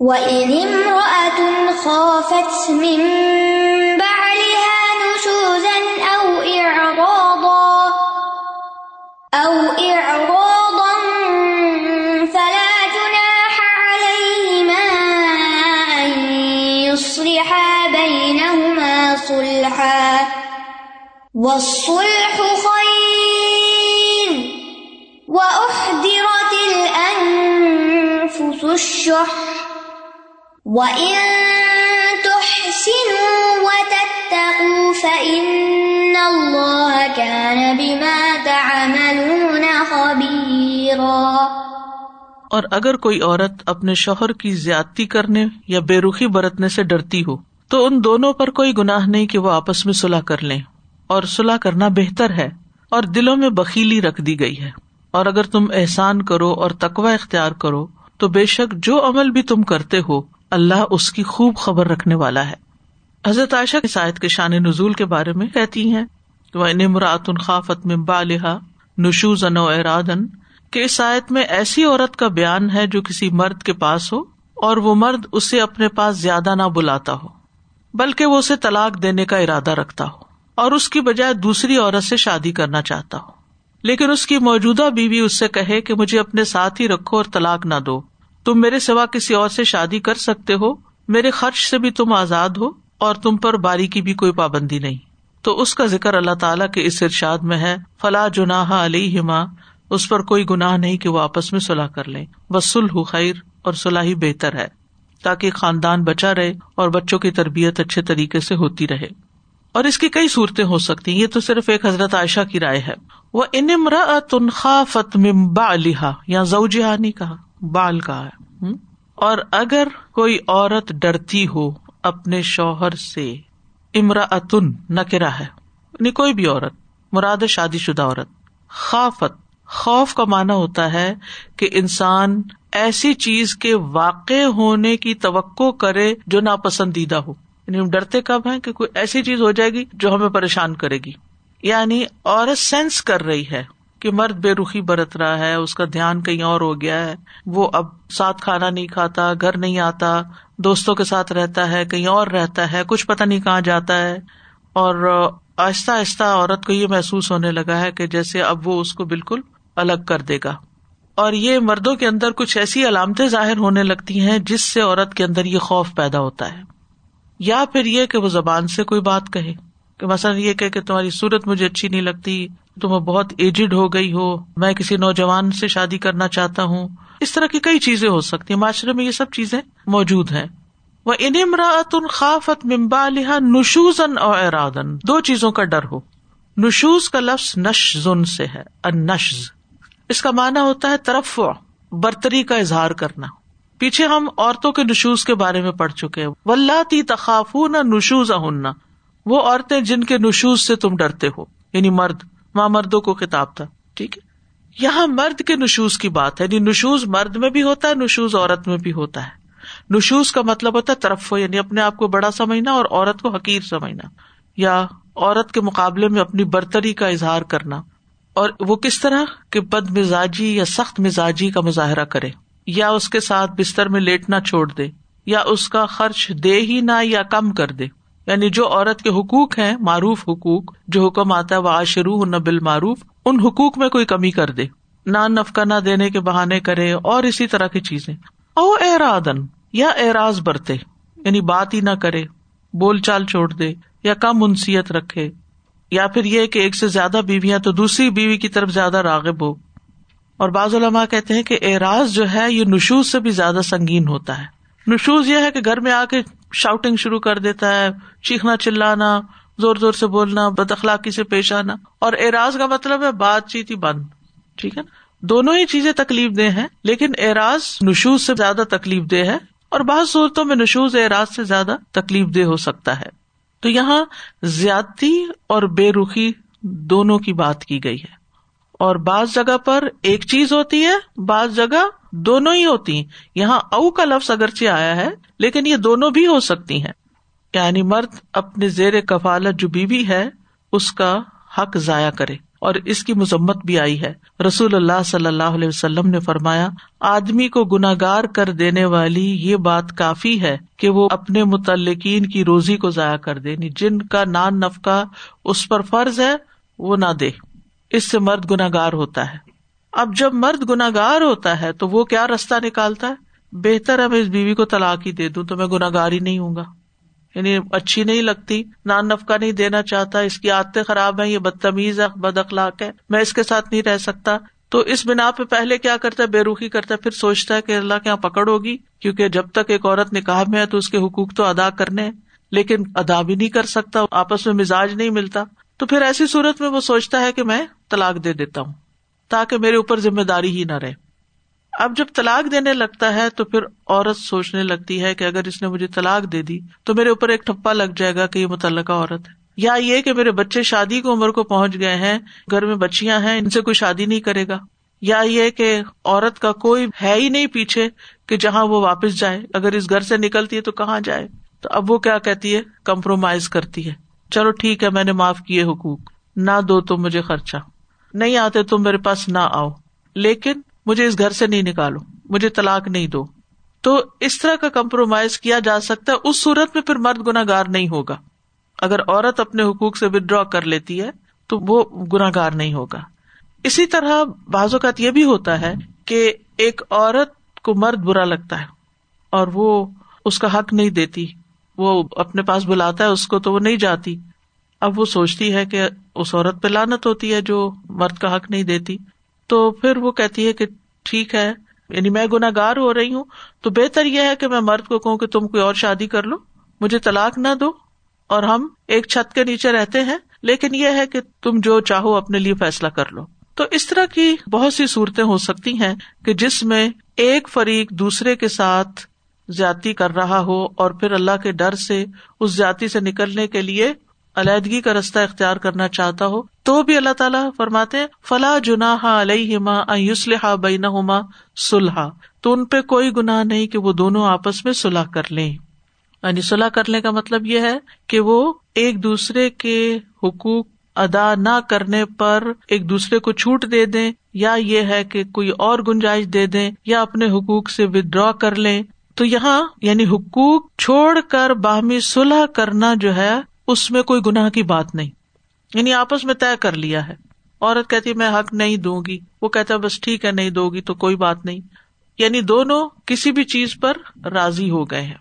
وَإِنِ امْرَأَةٌ خَافَتْ مِن بَعْلِهَا نُشُوزًا أَوْ إِعْرَاضًا أَوْ إِعْرَاضًا فَلَا جُنَاحَ عَلَيْهِمَا أَن يُصْلِحَا بَيْنَهُمَا صُلْحًا وَالصُّلْحُ خَيْرٌ وَأُحْضِرَتِ الْأَنفُسُ الشُّحَّ وَإِن تُحْسِنُوا وَتَتَّقُوا فَإِنَّ اللَّهَ كَانَ بِمَا تَعْمَلُونَ خَبِيرًا اور اگر کوئی عورت اپنے شوہر کی زیادتی کرنے یا بے رخی برتنے سے ڈرتی ہو، تو ان دونوں پر کوئی گناہ نہیں کہ وہ آپس میں صلاح کر لیں۔ اور صلاح کرنا بہتر ہے اور دلوں میں بکیلی رکھ دی گئی ہے۔ اور اگر تم احسان کرو اور تقوا اختیار کرو، تو بے شک جو عمل بھی تم کرتے ہو اللہ اس کی خوب خبر رکھنے والا ہے۔ حضرت عائشہ کی سائد کے شان نزول کے بارے میں کہتی ہیں نمرات خافت میں بالحا نشوز ان ارادن کہ اس آیت میں ایسی عورت کا بیان ہے جو کسی مرد کے پاس ہو اور وہ مرد اسے اپنے پاس زیادہ نہ بلاتا ہو، بلکہ وہ اسے طلاق دینے کا ارادہ رکھتا ہو اور اس کی بجائے دوسری عورت سے شادی کرنا چاہتا ہو۔ لیکن اس کی موجودہ بیوی اس سے کہے کہ مجھے اپنے ساتھ ہی رکھو اور طلاق نہ دو۔ تم میرے سوا کسی اور سے شادی کر سکتے ہو؟ میرے خرچ سے بھی تم آزاد ہو اور تم پر باری کی بھی کوئی پابندی نہیں۔ تو اس کا ذکر اللہ تعالیٰ کے اس ارشاد میں ہے فلاح جناح علی ہما اس پر کوئی گناہ نہیں کہ وہ آپس میں صلاح کر لیں۔ وسل خیر اور صلاح ہی بہتر ہے، تاکہ خاندان بچا رہے اور بچوں کی تربیت اچھے طریقے سے ہوتی رہے۔ اور اس کی کئی صورتیں ہو سکتی ہیں، یہ تو صرف ایک حضرت عائشہ کی رائے ہے۔ وہ انمرا تنخوافت ممبا علیحا یا زو جہانی کہا۔ بال کہا ہے۔ اور اگر کوئی عورت ڈرتی ہو اپنے شوہر سے امرا اتن نکرا ہے۔ یعنی کوئی بھی عورت، مراد شادی شدہ عورت۔ خافت، خوف کا مانا ہوتا ہے کہ انسان ایسی چیز کے واقع ہونے کی توقع کرے جو ناپسندیدہ ہو۔ یعنی ہم ڈرتے کب ہیں کہ کوئی ایسی چیز ہو جائے گی جو ہمیں پریشان کرے گی۔ یعنی عورت سینس کر رہی ہے۔ کہ مرد بے رخی برت رہا ہے، اس کا دھیان کہیں اور ہو گیا ہے۔ وہ اب ساتھ کھانا نہیں کھاتا، گھر نہیں آتا، دوستوں کے ساتھ رہتا ہے، کہیں اور رہتا ہے، کچھ پتا نہیں کہاں جاتا ہے۔ اور آہستہ آہستہ عورت کو یہ محسوس ہونے لگا ہے کہ جیسے اب وہ اس کو بالکل الگ کر دے گا۔ اور یہ مردوں کے اندر کچھ ایسی علامتیں ظاہر ہونے لگتی ہیں جس سے عورت کے اندر یہ خوف پیدا ہوتا ہے۔ یا پھر یہ کہ وہ زبان سے کوئی بات کہے، کہ مثلاً یہ کہ تمہاری صورت مجھے اچھی نہیں لگتی تم بہت ایجڈ ہو گئی ہو، میں کسی نوجوان سے شادی کرنا چاہتا ہوں۔ اس طرح کی کئی چیزیں ہو سکتی ہیں۔ معاشرے میں یہ سب چیزیں موجود ہیں۔ وہ انمراۃ خافت ممبا لہا نشوز ان اور ارادن دو چیزوں کا ڈر ہو۔ نشوز کا لفظ نش زن سے ہے نشز اس کا مانا ہوتا ہے طرف برتری کا اظہار کرنا۔ پیچھے ہم عورتوں کے نشوز کے بارے میں پڑھ چکے ولہ تی تخاف نہ نشوز اہننا وہ عورتیں جن کے نشوز سے تم ڈرتے ہو یعنی مرد۔ ماں مردوں کو کتاب تھا، ٹھیک ہے؟ یہاں مرد کے نشوز کی بات ہے یعنی نشوز مرد میں بھی ہوتا ہے، نشوز عورت میں بھی ہوتا ہے۔ نشوز کا مطلب ہوتا ہے طرف یعنی اپنے آپ کو بڑا سمجھنا اور عورت کو حقیر سمجھنا، یا عورت کے مقابلے میں اپنی برتری کا اظہار کرنا۔ اور وہ کس طرح؟ کہ بد مزاجی یا سخت مزاجی کا مظاہرہ کرے۔ یا اس کے ساتھ بستر میں لیٹنا چھوڑ دے، یا اس کا خرچ دے ہی نہ یا کم کر دے۔ یعنی جو عورت کے حقوق ہیں، معروف حقوق، جو حکم آتا ہے وہ آشرو نہ بال معروف ان حقوق میں کوئی کمی کر دے۔ نہ نفقہ، نہ دینے کے بہانے کرے، اور اسی طرح کی چیزیں۔ او ارادن یا اعراض برتے یعنی بات ہی نہ کرے، بول چال چھوڑ دے، یا کم انسیت رکھے۔ یا پھر یہ کہ ایک سے زیادہ بیویاں تو دوسری بیوی کی طرف زیادہ راغب ہو۔ اور بعض علماء کہتے ہیں کہ اعراض جو ہے، یہ نشوز سے بھی زیادہ سنگین ہوتا ہے۔ نشوز یہ ہے کہ گھر میں آ کے شاؤٹنگ شروع کر دیتا ہے، چیخنا، چلانا، زور زور سے بولنا، بد اخلاقی سے پیش آنا۔ اور اعراض کا مطلب ہے بات چیت ہی بند، ٹھیک ہے نا؟ دونوں ہی چیزیں تکلیف دہ ہیں، لیکن اعراض نشوز سے زیادہ تکلیف دہ ہے اور بعض صورتوں میں نشوز اعراض سے زیادہ تکلیف دہ ہو سکتا ہے۔ تو یہاں زیادتی اور بے رخی دونوں کی بات کی گئی ہے۔ اور بعض جگہ پر ایک چیز ہوتی ہے، بعض جگہ دونوں ہی ہوتی ہیں۔ یہاں او کا لفظ اگرچہ آیا ہے، لیکن یہ دونوں بھی ہو سکتی ہیں۔ یعنی مرد اپنے زیر کفالت جو بیوی ہے، اس کا حق ضائع کرے۔ اور اس کی مذمت بھی آئی ہے۔ رسول اللہ صلی اللہ علیہ وسلم نے فرمایا، آدمی کو گناگار کر دینے والی یہ بات کافی ہے کہ وہ اپنے متعلقین کی روزی کو ضائع کر دے۔ یعنی جن کا نان نفقہ اس پر فرض ہے، وہ نہ دے۔ اس سے مرد گناگار ہوتا ہے۔ اب جب مرد گناگار ہوتا ہے تو وہ کیا رستہ نکالتا ہے؟ بہتر ہے میں اس بیوی کو طلاق ہی دے دوں تو میں گناگار ہی نہیں ہوں گا۔ یعنی اچھی نہیں لگتی، نان نفقہ نہیں دینا چاہتا، اس کی عادتیں خراب ہیں، یہ بدتمیز ہے، بد اخلاق ہے، میں اس کے ساتھ نہیں رہ سکتا۔ تو اس بنا پہ پہلے کیا کرتا ہے؟ بے روخی کرتا ہے۔ پھر سوچتا ہے کہ اللہ کے یہاں پکڑ ہوگی، کیونکہ جب تک ایک عورت نکاح میں ہے تو اس کے حقوق تو ادا کرنے لیکن ادا بھی نہیں کر سکتا، آپس میں مزاج نہیں ملتا۔ تو پھر ایسی صورت میں وہ سوچتا ہے کہ میں طلاق دے دیتا ہوں، تاکہ میرے اوپر ذمہ داری ہی نہ رہے۔ اب جب طلاق دینے لگتا ہے تو پھر عورت سوچنے لگتی ہے کہ اگر اس نے مجھے طلاق دے دی تو میرے اوپر ایک ٹھپا لگ جائے گا کہ یہ متعلقہ عورت ہے۔ یا یہ کہ میرے بچے شادی کی عمر کو پہنچ گئے ہیں، گھر میں بچیاں ہیں، ان سے کوئی شادی نہیں کرے گا۔ یا یہ کہ عورت کا کوئی ہے ہی نہیں پیچھے کہ جہاں وہ واپس جائے، اگر اس گھر سے نکلتی ہے تو کہاں جائے؟ تو اب وہ کیا کہتی ہے؟ کمپرومائز کرتی ہے۔ چلو ٹھیک ہے، میں نے معاف کیے حقوق۔ نہ دو تم مجھے خرچہ۔ نہیں آتے تم میرے پاس نہ آؤ۔ لیکن مجھے اس گھر سے نہیں نکالو۔ مجھے طلاق نہیں دو۔ تو اس طرح کا کمپرومائز کیا جا سکتا ہے، اس صورت میں پھر مرد گناگار نہیں ہوگا۔ اگر عورت اپنے حقوق سے ود ڈرا کر لیتی ہے، تو وہ گناگار نہیں ہوگا۔ اسی طرح بعض اوقات یہ بھی ہوتا ہے کہ ایک عورت کو مرد برا لگتا ہے اور وہ اس کا حق نہیں دیتی۔ وہ اپنے پاس بلاتا ہے، اس کو تو وہ نہیں جاتی۔ اب وہ سوچتی ہے کہ اس عورت پہ لانت ہوتی ہے جو مرد کا حق نہیں دیتی۔ تو پھر وہ کہتی ہے کہ ٹھیک ہے یعنی میں گناگار ہو رہی ہوں، تو بہتر یہ ہے کہ میں مرد کو کہوں کہ تم کوئی اور شادی کر لو۔ مجھے طلاق نہ دو۔ اور ہم ایک چھت کے نیچے رہتے ہیں، لیکن یہ ہے کہ تم جو چاہو اپنے لیے فیصلہ کر لو۔ تو اس طرح کی بہت سی صورتیں ہو سکتی ہیں کہ جس میں ایک فریق دوسرے کے ساتھ زیادتی کر رہا ہو اور پھر اللہ کے ڈر سے اس زیادتی سے نکلنے کے لیے علیحدگی کا رستہ اختیار کرنا چاہتا ہو، تو بھی اللہ تعالیٰ فرماتے فلاح جناح علیہ یوسلحا بین ہوما سلحا تو ان پہ کوئی گناہ نہیں کہ وہ دونوں آپس میں سلح کر لیں۔ یعنی سلح کرنے کا مطلب یہ ہے کہ وہ ایک دوسرے کے حقوق ادا نہ کرنے پر ایک دوسرے کو چھوٹ دے دیں، یا یہ ہے کہ کوئی اور گنجائش دے دیں، یا اپنے حقوق سے ود ڈرا کر لیں۔ تو یہاں یعنی حقوق چھوڑ کر باہمی سلح کرنا جو ہے، اس میں کوئی گناہ کی بات نہیں۔ یعنی آپس میں طے کر لیا ہے۔ عورت کہتی میں حق نہیں دوں گی۔ وہ کہتا بس ٹھیک ہے، نہیں دو گی تو کوئی بات نہیں۔ یعنی دونوں کسی بھی چیز پر راضی ہو گئے ہیں۔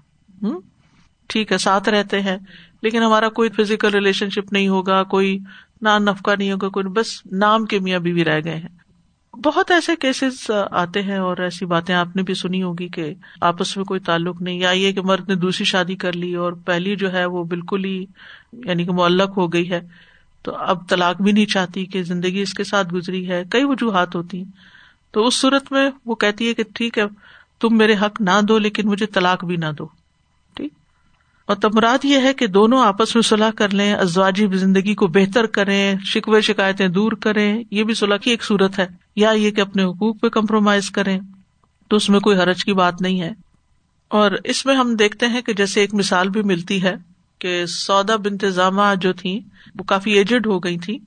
ٹھیک ہے، ساتھ رہتے ہیں۔ لیکن ہمارا کوئی فزیکل ریلیشن شپ نہیں ہوگا، کوئی نان نفقہ نہیں ہوگا، کوئی بس نام کے میاں بھی رہ گئے ہیں۔ بہت ایسے کیسز آتے ہیں اور ایسی باتیں آپ نے بھی سنی ہوگی کہ آپس میں کوئی تعلق نہیں۔ یا یہ کہ مرد نے دوسری شادی کر لی اور پہلی جو ہے وہ بالکل ہی یعنی کہ معلق ہو گئی ہے۔ تو اب طلاق بھی نہیں چاہتی کہ زندگی اس کے ساتھ گزری ہے۔ کئی وجوہات ہوتی ہیں۔ تو اس صورت میں وہ کہتی ہے کہ ٹھیک ہے، تم میرے حق نہ دو لیکن مجھے طلاق بھی نہ دو۔ اور تمراد یہ ہے کہ دونوں آپس میں صلاح کر لیں، ازواجی زندگی کو بہتر کریں، شکوے شکایتیں دور کریں، یہ بھی صلاح کی ایک صورت ہے، یا یہ کہ اپنے حقوق پہ کمپرومائز کریں۔ تو اس میں کوئی حرج کی بات نہیں ہے۔ اور اس میں ہم دیکھتے ہیں کہ جیسے ایک مثال بھی ملتی ہے کہ سودا بنتظامہ جو تھی وہ کافی ایجڈ ہو گئی تھی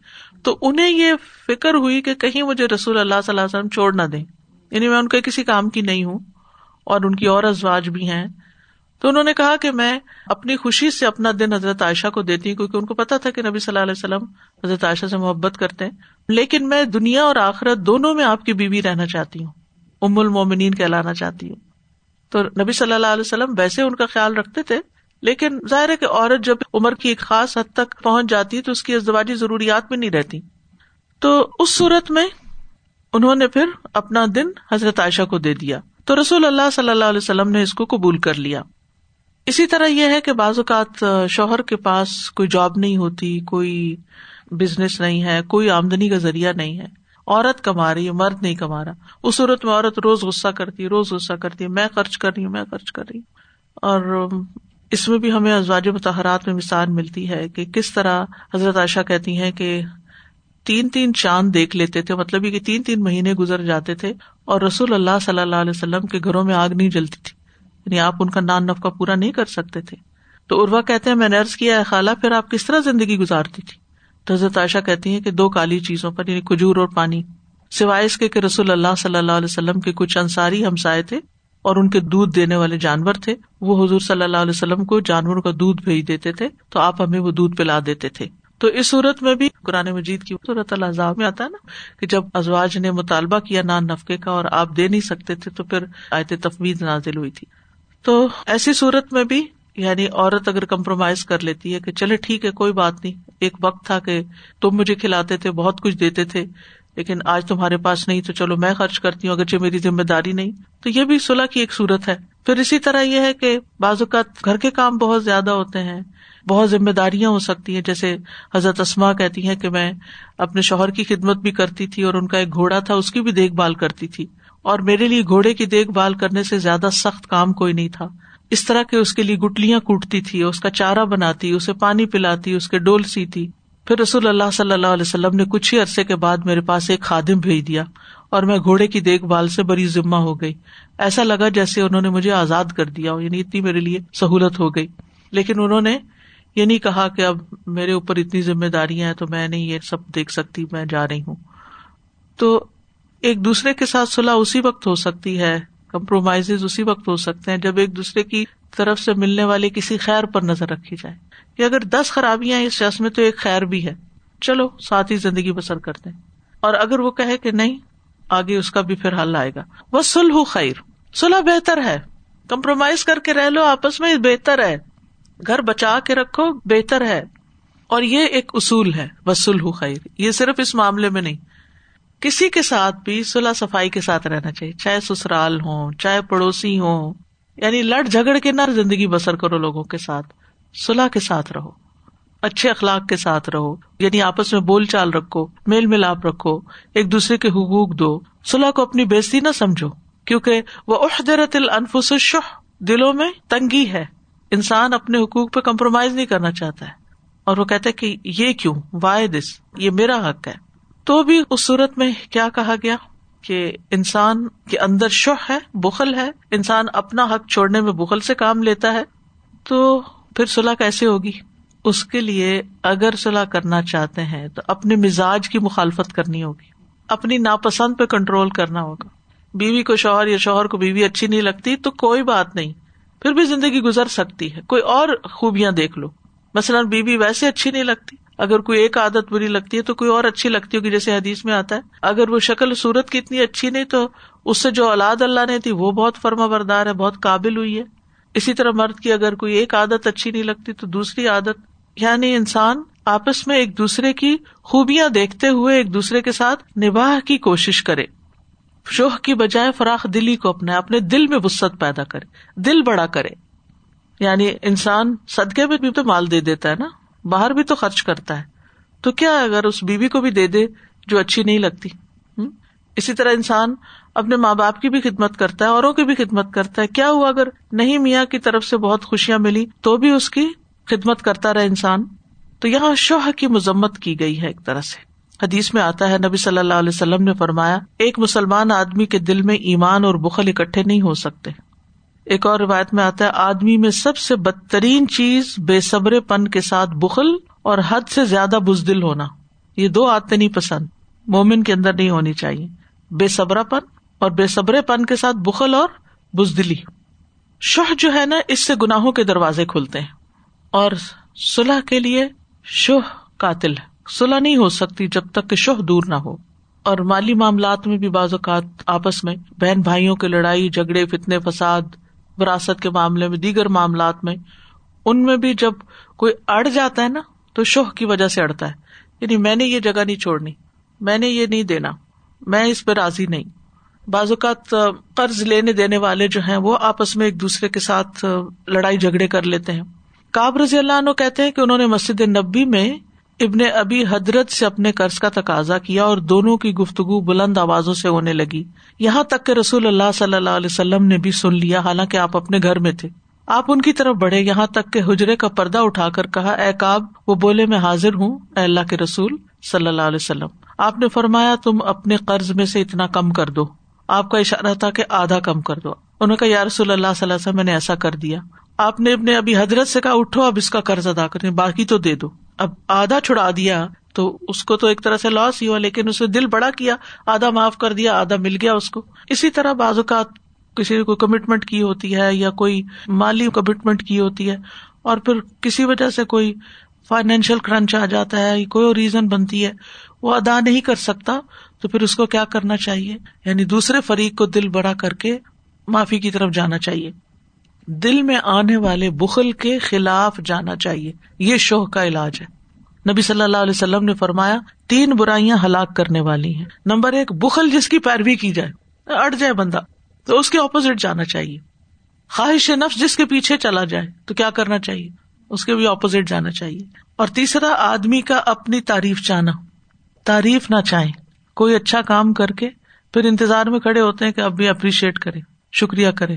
تو انہیں یہ فکر ہوئی کہ کہیں مجھے رسول اللہ صلی اللہ علیہ وسلم چھوڑ نہ دیں۔ یعنی میں ان کے کسی کام کی نہیں ہوں اور ان کی اور ازواج بھی ہیں۔ تو انہوں نے کہا کہ میں اپنی خوشی سے اپنا دن حضرت عائشہ کو دیتی ہوں، کیونکہ ان کو پتا تھا کہ نبی صلی اللہ علیہ وسلم حضرت عائشہ سے محبت کرتے ہیں۔ لیکن میں دنیا اور آخرت دونوں میں آپ کی بیوی رہنا چاہتی ہوں، ام المومنین کہلانا چاہتی ہوں۔ تو نبی صلی اللہ علیہ وسلم ویسے ان کا خیال رکھتے تھے، لیکن ظاہر ہے کہ عورت جب عمر کی ایک خاص حد تک پہنچ جاتی تو اس کی ازدواجی ضروریات بھی نہیں رہتی۔ تو اس صورت میں انہوں نے پھر اپنا دن حضرت عائشہ کو دے دیا۔ تو رسول اللہ صلی اللہ علیہ وسلم نے اس کو قبول کر لیا۔ اسی طرح یہ ہے کہ بعض اوقات شوہر کے پاس کوئی جاب نہیں ہوتی، کوئی بزنس نہیں ہے، کوئی آمدنی کا ذریعہ نہیں ہے۔ عورت کما رہی ہے، مرد نہیں کما رہا۔ اس صورت میں عورت روز غصہ کرتی ہے، روز غصہ کرتی ہے، میں خرچ کر رہی ہوں، میں خرچ کر رہی ہوں۔ اور اس میں بھی ہمیں ازواج متحرات میں مثال ملتی ہے کہ کس طرح حضرت عائشہ کہتی ہیں کہ تین تین چاند دیکھ لیتے تھے مطلب یہ کہ تین تین مہینے گزر جاتے تھے اور رسول اللہ صلی اللہ علیہ وسلم کے گھروں میں آگ نہیں جلتی تھی۔ یعنی آپ ان کا نان نفقہ پورا نہیں کر سکتے تھے۔ تو اروا کہتے ہیں، میں نے ارض کیا ہے خالہ، پھر آپ کس طرح زندگی گزارتی تھی؟ تو حضرت عائشہ کہتی ہیں کہ دو کالی چیزوں پر یعنی کھجور اور پانی۔ سوائے اس کے کہ رسول اللہ صلی اللہ علیہ وسلم کے کچھ انصاری ہمسائے تھے اور ان کے دودھ دینے والے جانور تھے، وہ حضور صلی اللہ علیہ وسلم کو جانوروں کا دودھ بھیج دیتے تھے، تو آپ ہمیں وہ دودھ پلا دیتے تھے۔ تو اس صورت میں بھی قرآن مجید کی صورت اللہ میں آتا ہے نا کہ جب ازواج نے مطالبہ کیا نان نفقے کا اور آپ دے نہیں سکتے تھے، تو پھر آیت تفویض نازل ہوئی تھی۔ تو ایسی صورت میں بھی یعنی عورت اگر کمپرومائز کر لیتی ہے کہ چلے ٹھیک ہے، کوئی بات نہیں۔ ایک وقت تھا کہ تم مجھے کھلاتے تھے، بہت کچھ دیتے تھے، لیکن آج تمہارے پاس نہیں تو چلو میں خرچ کرتی ہوں، اگرچہ میری ذمہ داری نہیں۔ تو یہ بھی صلاح کی ایک صورت ہے۔ پھر اسی طرح یہ ہے کہ بعض اوقات گھر کے کام بہت زیادہ ہوتے ہیں، بہت ذمہ داریاں ہو سکتی ہیں۔ جیسے حضرت اسما کہتی ہیں کہ میں اپنے شوہر کی خدمت بھی کرتی تھی اور ان کا ایک گھوڑا تھا، اس کی بھی دیکھ بھال کرتی تھی۔ اور میرے لیے گھوڑے کی دیکھ بھال کرنے سے زیادہ سخت کام کوئی نہیں تھا۔ اس طرح کے اس کے لیے گٹلیاں کوٹتی تھی، اس کا چارہ بناتی، اسے پانی پلاتی، اس کے ڈول سی تھی پھر رسول اللہ صلی اللہ علیہ وسلم نے کچھ ہی عرصے کے بعد میرے پاس ایک خادم بھیج دیا اور میں گھوڑے کی دیکھ بھال سے بڑی ذمہ ہو گئی۔ ایسا لگا جیسے انہوں نے مجھے آزاد کر دیا یعنی اتنی میرے لیے سہولت ہو گئی۔ لیکن انہوں نے یہ نہیں کہا کہ اب میرے اوپر اتنی ذمہ داریاں ہیں تو میں نہیں یہ سب دیکھ سکتی، میں جا رہی ہوں۔ تو ایک دوسرے کے ساتھ صلاح اسی وقت ہو سکتی ہے کمپرومائز اسی وقت ہو سکتے ہیں جب ایک دوسرے کی طرف سے ملنے والے کسی خیر پر نظر رکھی جائے۔ کہ اگر دس خرابیاں اس شخص میں تو ایک خیر بھی ہے۔ چلو، ساتھ ہی زندگی بسر کرتے اور اگر وہ کہے کہ نہیں، آگے اس کا بھی پھر حل آئے گا۔ وہ سلح خیر۔ سلح بہتر ہے۔ کمپرومائز کر کے رہ لو، آپس میں بہتر ہے۔ گھر بچا کے رکھو، بہتر ہے۔ اور یہ ایک اصول ہے۔ سلح خیر۔ یہ صرف اس معاملے میں نہیں۔ کسی کے ساتھ بھی سلح صفائی کے ساتھ رہنا چاہیے۔ چاہے سسرال ہو چاہے پڑوسی ہو یعنی لڑ جھگڑ کے نہ زندگی بسر کرو لوگوں کے ساتھ۔ سلح کے ساتھ رہو، اچھے اخلاق کے ساتھ رہو یعنی آپس میں بول چال رکھو، میل ملاپ رکھو، ایک دوسرے کے حقوق دو۔ سلح کو اپنی بےزتی نہ سمجھو، کیونکہ وہ عہدرت الفس الشح، دلوں میں تنگی ہے۔ انسان اپنے حقوق پہ کمپرومائز نہیں کرنا چاہتا ہے۔ اور وہ کہتا ہے کہ یہ کیوں؟ وائے دس یہ میرا حق ہے۔ تو بھی اس صورت میں کیا کہا گیا کہ انسان کے اندر شہ ہے، بخل ہے، انسان اپنا حق چھوڑنے میں بخل سے کام لیتا ہے، تو پھر صلاح کیسے ہوگی؟ اس کے لیے اگر صلاح کرنا چاہتے ہیں تو اپنے مزاج کی مخالفت کرنی ہوگی، اپنی ناپسند پہ کنٹرول کرنا ہوگا۔ بیوی کو شوہر یا شوہر کو بیوی اچھی نہیں لگتی تو کوئی بات نہیں، پھر بھی زندگی گزر سکتی ہے۔ کوئی اور خوبیاں دیکھ لو۔ مثلاً بیوی ویسے اچھی نہیں لگتی۔ اگر کوئی ایک عادت بری لگتی ہے تو کوئی اور اچھی لگتی ہوگی، جیسے حدیث میں آتا ہے۔ اگر وہ شکل صورت کی اتنی اچھی نہیں تو اس سے جو اولاد اللہ نے تھی وہ بہت فرما بردار ہے، بہت قابل ہوئی ہے۔ اسی طرح مرد کی اگر کوئی ایک عادت اچھی نہیں لگتی تو دوسری عادت یعنی انسان آپس میں ایک دوسرے کی خوبیاں دیکھتے ہوئے ایک دوسرے کے ساتھ نباہ کی کوشش کرے۔ شوہ کی بجائے فراخ دلی کو اپنا اپنے دل میں وسط پیدا کرے، دل بڑا کرے۔ یعنی انسان صدقے میں بھی تو مال دے دیتا ہے نا۔ باہر بھی تو خرچ کرتا ہے۔ تو کیا اگر اس بیوی کو بھی دے دے جو اچھی نہیں لگتی؟ اسی طرح انسان اپنے ماں باپ کی بھی خدمت کرتا ہے، اوروں کی بھی خدمت کرتا ہے۔ کیا ہوا اگر نہیں میاں کی طرف سے بہت خوشیاں ملی تو بھی اس کی خدمت کرتا رہا انسان؟ تو یہاں شوہ کی مذمت کی گئی ہے ایک طرح سے۔ حدیث میں آتا ہے، نبی صلی اللہ علیہ وسلم نے فرمایا، ایک مسلمان آدمی کے دل میں ایمان اور بخل اکٹھے نہیں ہو سکتے۔ ایک اور روایت میں آتا ہے، آدمی میں سب سے بدترین چیز بے صبر پن کے ساتھ بخل اور حد سے زیادہ بزدل ہونا۔ یہ دو آتے نہیں پسند۔ مومن کے اندر نہیں ہونی چاہیے۔ بے صبر پن اور بے صبر پن کے ساتھ بخل اور بزدلی۔ شہ جو ہے نا، اس سے گناہوں کے دروازے کھلتے ہیں۔ اور سلح کے لیے شہ قاتل۔ سلح نہیں ہو سکتی جب تک کہ شہ دور نہ ہو۔ اور مالی معاملات میں بھی بعض اوقات آپس میں بہن بھائیوں کی لڑائی، جھگڑے، فتنے، فساد وراثت کے معاملے میں، دیگر معاملات میں، ان میں بھی جب کوئی اڑ جاتا ہے نا، تو شوہ کی وجہ سے اڑتا ہے۔ یعنی میں نے یہ جگہ نہیں چھوڑنی، میں نے یہ نہیں دینا، میں اس پہ راضی نہیں۔ بعض اوقات قرض لینے دینے والے جو ہیں، وہ آپس میں ایک دوسرے کے ساتھ لڑائی جھگڑے کر لیتے ہیں۔ کاب رضی اللہ عنہ کہتے ہیں کہ انہوں نے مسجد نبی میں ابن ابی حضرت سے اپنے قرض کا تقاضا کیا اور دونوں کی گفتگو بلند آوازوں سے ہونے لگی۔ یہاں تک کہ رسول اللہ صلی اللہ علیہ وسلم نے بھی سن لیا، حالانکہ آپ اپنے گھر میں تھے۔ آپ ان کی طرف بڑھے۔ یہاں تک کہ حجرے کا پردہ اٹھا کر کہا، اے کاب وہ بولے، میں حاضر ہوں، اے اللہ کے رسول صلی اللہ علیہ وسلم۔ آپ نے فرمایا، تم اپنے قرض میں سے اتنا کم کر دو۔ آپ کا اشارہ تھا کہ آدھا کم کر دو۔ انہوں نے کہا، یا رسول اللہ صلی اللہ علیہ وسلم، میں نے ایسا کر دیا۔ آپ نے اپنے ابھی حضرت سے کہا، اٹھو، اب اس کا قرض ادا کریں، باقی تو دے دو۔ اب آدھا چھڑا دیا تو اس کو تو ایک طرح سے لاس ہی ہوا، لیکن اسے دل بڑا کیا، آدھا معاف کر دیا، آدھا مل گیا اس کو۔ اسی طرح بعض اوقات کسی نے کوئی کمٹمنٹ کی ہوتی ہے یا کوئی مالی کمٹمنٹ کی ہوتی ہے، اور پھر کسی وجہ سے کوئی فائنینشیل کرنچ آ جاتا ہے، کوئی ریزن بنتی ہے، وہ ادا نہیں کر سکتا، تو پھر اس کو کیا کرنا چاہیے؟ یعنی دوسرے فریق کو دل بڑا کر کے معافی کی طرف جانا چاہیے۔ دل میں آنے والے بخل کے خلاف جانا چاہیے۔ یہ شوہ کا علاج ہے۔ نبی صلی اللہ علیہ وسلم نے فرمایا، تین برائیاں ہلاک کرنے والی ہیں۔ نمبر ایک، بخل جس کی پیروی کی جائے۔ اٹ جائے بندہ، تو اس کے اپوزٹ جانا چاہیے۔ خواہش نفس جس کے پیچھے چلا جائے، تو کیا کرنا چاہیے؟ اس کے بھی اپوزٹ جانا چاہیے۔ اور تیسرا، آدمی کا اپنی تعریف چاہنا۔ تعریف نہ چاہیں۔ کوئی اچھا کام کر کے پھر انتظار میں کھڑے ہوتے ہیں کہ اب بھی اپریشیٹ کرے، شکریہ کرے۔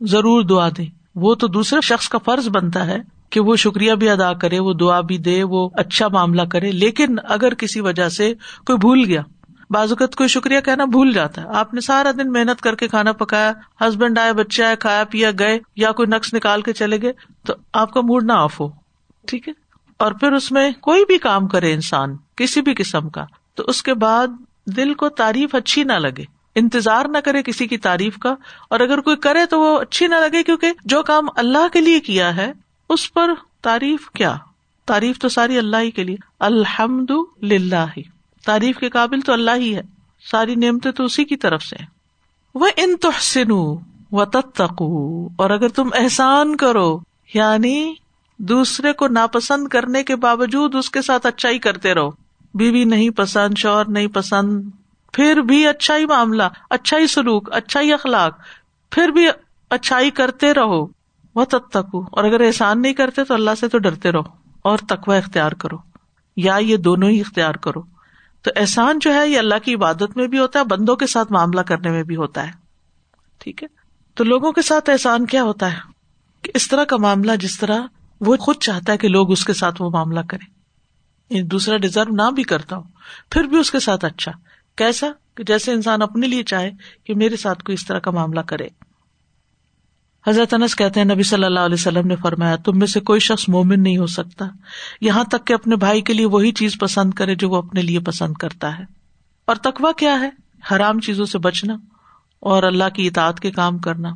ضرور دعا دے۔ وہ تو دوسرے شخص کا فرض بنتا ہے کہ وہ شکریہ بھی ادا کرے، وہ دعا بھی دے، وہ اچھا معاملہ کرے۔ لیکن اگر کسی وجہ سے کوئی بھول گیا بازوقت کوئی شکریہ کہنا بھول جاتا ہے۔ آپ نے سارا دن محنت کر کے کھانا پکایا، ہسبینڈ آئے، بچے آئے، کھایا پیا، گئے یا کوئی نقص نکال کے چلے گئے، تو آپ کا موڈ نہ آف ہو۔ ٹھیک ہے؟ اور پھر اس میں کوئی بھی کام کرے انسان، کسی بھی قسم کا، تو اس کے بعد دل کو تعریف اچھی نہ لگے۔ انتظار نہ کرے کسی کی تعریف کا اور اگر کوئی کرے تو وہ اچھی نہ لگے کیونکہ جو کام اللہ کے لیے کیا ہے، اس پر تعریف کیا؟ تعریف تو ساری اللہ ہی کے لیے۔ الحمد للہ تعریف کے قابل تو اللہ ہی ہے۔ ساری نعمتیں تو اسی کی طرف سے وہ ان تحسن و تتقو اور اگر تم احسان کرو یعنی دوسرے کو ناپسند کرنے کے باوجود اس کے ساتھ اچھا ہی کرتے رہو۔ بیوی نہیں پسند شور نہیں پسند پھر بھی اچھا ہی معاملہ اچھا ہی سلوک اچھا ہی اخلاق، پھر بھی اچھائی کرتے رہو۔ وہ تب تک اور اگر احسان نہیں کرتے تو اللہ سے تو ڈرتے رہو اور تقوی اختیار کرو۔ یا یہ دونوں ہی اختیار کرو۔ تو احسان جو ہے یہ اللہ کی عبادت میں بھی ہوتا ہے، بندوں کے ساتھ معاملہ کرنے میں بھی ہوتا ہے۔ ٹھیک ہے؟ تو لوگوں کے ساتھ احسان کیا ہوتا ہے؟ کہ اس طرح کا معاملہ جس طرح وہ خود چاہتا ہے کہ لوگ اس کے ساتھ وہ معاملہ کریں۔ دوسرا ڈیزرو نہ بھی کرتا ہوں، پھر بھی اس کے ساتھ اچھا۔ کیسا کہ جیسے انسان اپنے لیے چاہے کہ میرے ساتھ کوئی اس طرح کا معاملہ کرے۔ حضرت انس کہتے ہیں، نبی صلی اللہ علیہ وسلم نے فرمایا، تم میں سے کوئی شخص مومن نہیں ہو سکتا۔ یہاں تک کہ اپنے بھائی کے لیے وہی چیز پسند کرے جو وہ اپنے لیے پسند کرتا ہے۔ اور تقوا کیا ہے؟ حرام چیزوں سے بچنا اور اللہ کی اطاعت کے کام کرنا۔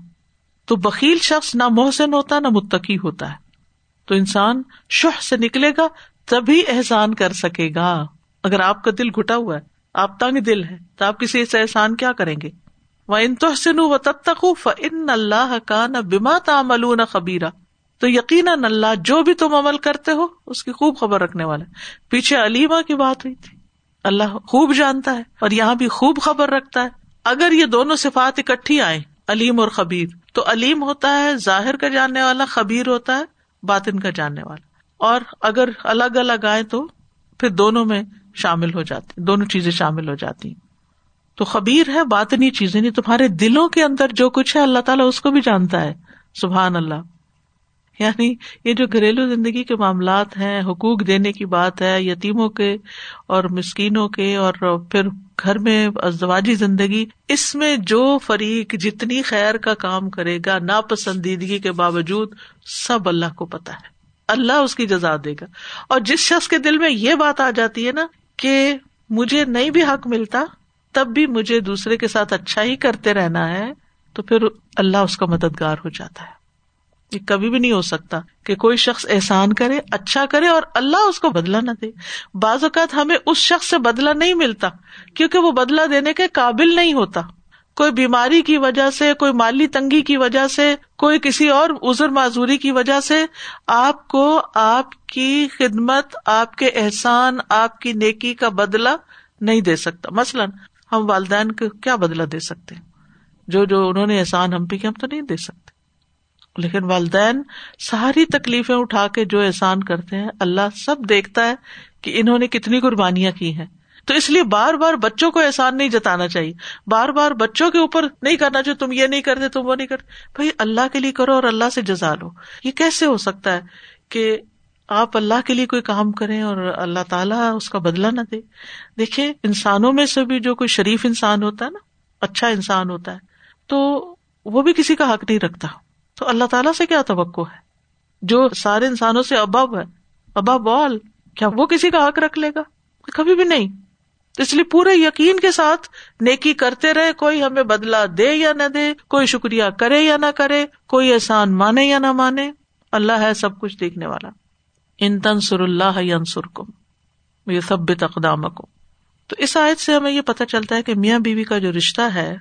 تو بکیل شخص نہ محسن ہوتا، نہ متقی ہوتا ہے۔ تو انسان شہ سے نکلے گا، تبھی احسان کر سکے گا۔ اگر آپ کا دل گٹا ہوا ہے آپ تنگ دل ہے تو آپ کسی سے احسان کیا کریں گے؟ وہ ان تحسن و تب تک ان اللہ کا نہ بیما تامل نہ خبیرہ تو یقیناً اللہ جو بھی تم عمل کرتے ہو، اس کی خوب خبر رکھنے والے پیچھے علیما کی بات ہوئی تھی۔ اللہ خوب جانتا ہے اور یہاں بھی خوب خبر رکھتا ہے۔ اگر یہ دونوں صفات اکٹھی آئے علیم اور خبیر، تو علیم ہوتا ہے، ظاہر کا جاننے والا، خبیر ہوتا ہے، باطن کا جاننے والا۔ اور اگر الگ الگ آئے تو پھر دونوں میں شامل ہو جاتی دونوں چیزیں شامل ہو جاتی تو خبیر ہے، باطنی چیزیں نہیں، تمہارے دلوں کے اندر جو کچھ ہے، اللہ تعالیٰ اس کو بھی جانتا ہے۔ سبحان اللہ۔ یعنی یہ جو گھریلو زندگی کے معاملات ہیں، حقوق دینے کی بات ہے، یتیموں کے اور مسکینوں کے اور پھر گھر میں ازدواجی زندگی، اس میں جو فریق جتنی خیر کا کام کرے گا، ناپسندیدگی کے باوجود سب اللہ کو پتا ہے۔ اللہ اس کی جزا دے گا۔ اور جس شخص کے دل میں یہ بات آ جاتی ہے نا کہ مجھے نہیں بھی حق ملتا، تب بھی مجھے دوسرے کے ساتھ اچھا ہی کرتے رہنا ہے، تو پھر اللہ اس کا مددگار ہو جاتا ہے۔ یہ کبھی بھی نہیں ہو سکتا کہ کوئی شخص احسان کرے اچھا کرے اور اللہ اس کو بدلا نہ دے۔ بعض اوقات ہمیں اس شخص سے بدلا نہیں ملتا، کیونکہ وہ بدلا دینے کے قابل نہیں ہوتا۔ کوئی بیماری کی وجہ سے، کوئی مالی تنگی کی وجہ سے، کوئی کسی اور ازر معذوری کی وجہ سے آپ کو آپ کی خدمت، آپ کے احسان، آپ کی نیکی کا بدلا نہیں دے سکتا۔ مثلاً ہم والدین کو کیا بدلا دے سکتے؟ جو جو انہوں نے احسان ہم پہ کیا، ہم تو نہیں دے سکتے۔ لیکن والدین ساری تکلیفیں اٹھا کے جو احسان کرتے ہیں، اللہ سب دیکھتا ہے کہ انہوں نے کتنی قربانیاں کی ہیں۔ تو اس لیے بار بار بچوں کو احسان نہیں جتانا چاہیے۔ بار بار بچوں کے اوپر نہیں کرنا چاہیے، تم یہ نہیں کرتے، تم وہ نہیں کرتے۔ بھائی، اللہ کے لیے کرو اور اللہ سے جزا لو۔ یہ کیسے ہو سکتا ہے کہ آپ اللہ کے لیے کوئی کام کریں اور اللہ تعالیٰ اس کا بدلا نہ دے؟ دیکھیے انسانوں میں سے بھی جو کوئی شریف انسان ہوتا ہے نا اچھا انسان ہوتا ہے، تو وہ بھی کسی کا حق نہیں رکھتا۔ تو اللہ تعالیٰ سے کیا توقع ہے؟ جو سارے انسانوں سے ابب ہے ابا بال، کیا وہ کسی کا حق رکھ لے گا؟ کبھی بھی نہیں۔ اس لیے پورے یقین کے ساتھ نیکی کرتے رہے، کوئی ہمیں بدلا دے یا نہ دے، کوئی شکریہ کرے یا نہ کرے، کوئی احسان مانے یا نہ مانے، اللہ ہے سب کچھ دیکھنے والا۔ ان تنسر اللہ انسر کم یہ سب تقدام کو تو اس آیت سے ہمیں یہ پتا چلتا ہے کہ میاں بیوی کا جو رشتہ ہے،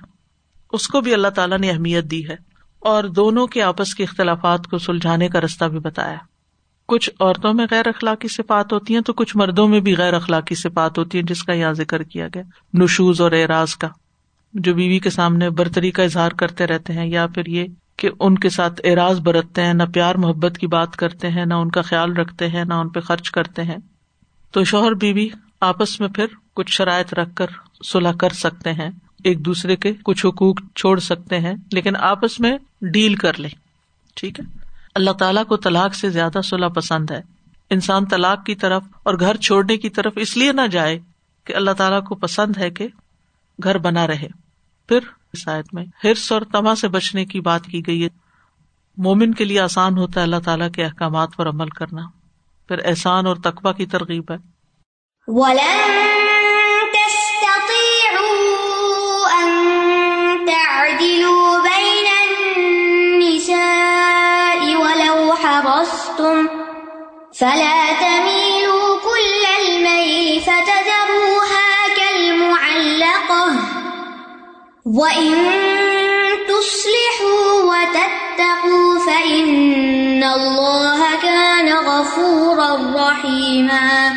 اس کو بھی اللہ تعالیٰ نے اہمیت دی ہے اور دونوں کے آپس کے اختلافات کو سلجھانے کا رستہ بھی بتایا۔ کچھ عورتوں میں غیر اخلاقی صفات ہوتی ہیں تو کچھ مردوں میں بھی غیر اخلاقی صفات ہوتی ہیں، جس کا یہاں ذکر کیا گیا۔ نشوز اور اعراض کا، جو بیوی کے سامنے برتری کا اظہار کرتے رہتے ہیں، یا پھر یہ کہ ان کے ساتھ اعراض برتتے ہیں، نہ پیار محبت کی بات کرتے ہیں، نہ ان کا خیال رکھتے ہیں، نہ ان پہ خرچ کرتے ہیں۔ تو شوہر بیوی آپس میں پھر کچھ شرائط رکھ کر صلاح کر سکتے ہیں، ایک دوسرے کے کچھ حقوق چھوڑ سکتے ہیں، لیکن آپس میں ڈیل کر لیں۔ ٹھیک ہے؟ اللہ تعالیٰ کو طلاق سے زیادہ صلاح پسند ہے۔ انسان طلاق کی طرف اور گھر چھوڑنے کی طرف اس لیے نہ جائے کہ اللہ تعالیٰ کو پسند ہے کہ گھر بنا رہے۔ پھر میں ہرس اور تما سے بچنے کی بات کی گئی ہے۔ مومن کے لیے آسان ہوتا ہے اللہ تعالیٰ کے احکامات پر عمل کرنا۔ پھر احسان اور تقبہ کی ترغیب ہے۔ فلا تميلوا كل الميل فتذروها كالمعلقة. وإن تصلحوا وتتقوا فإن الله كان غفورا رحيما.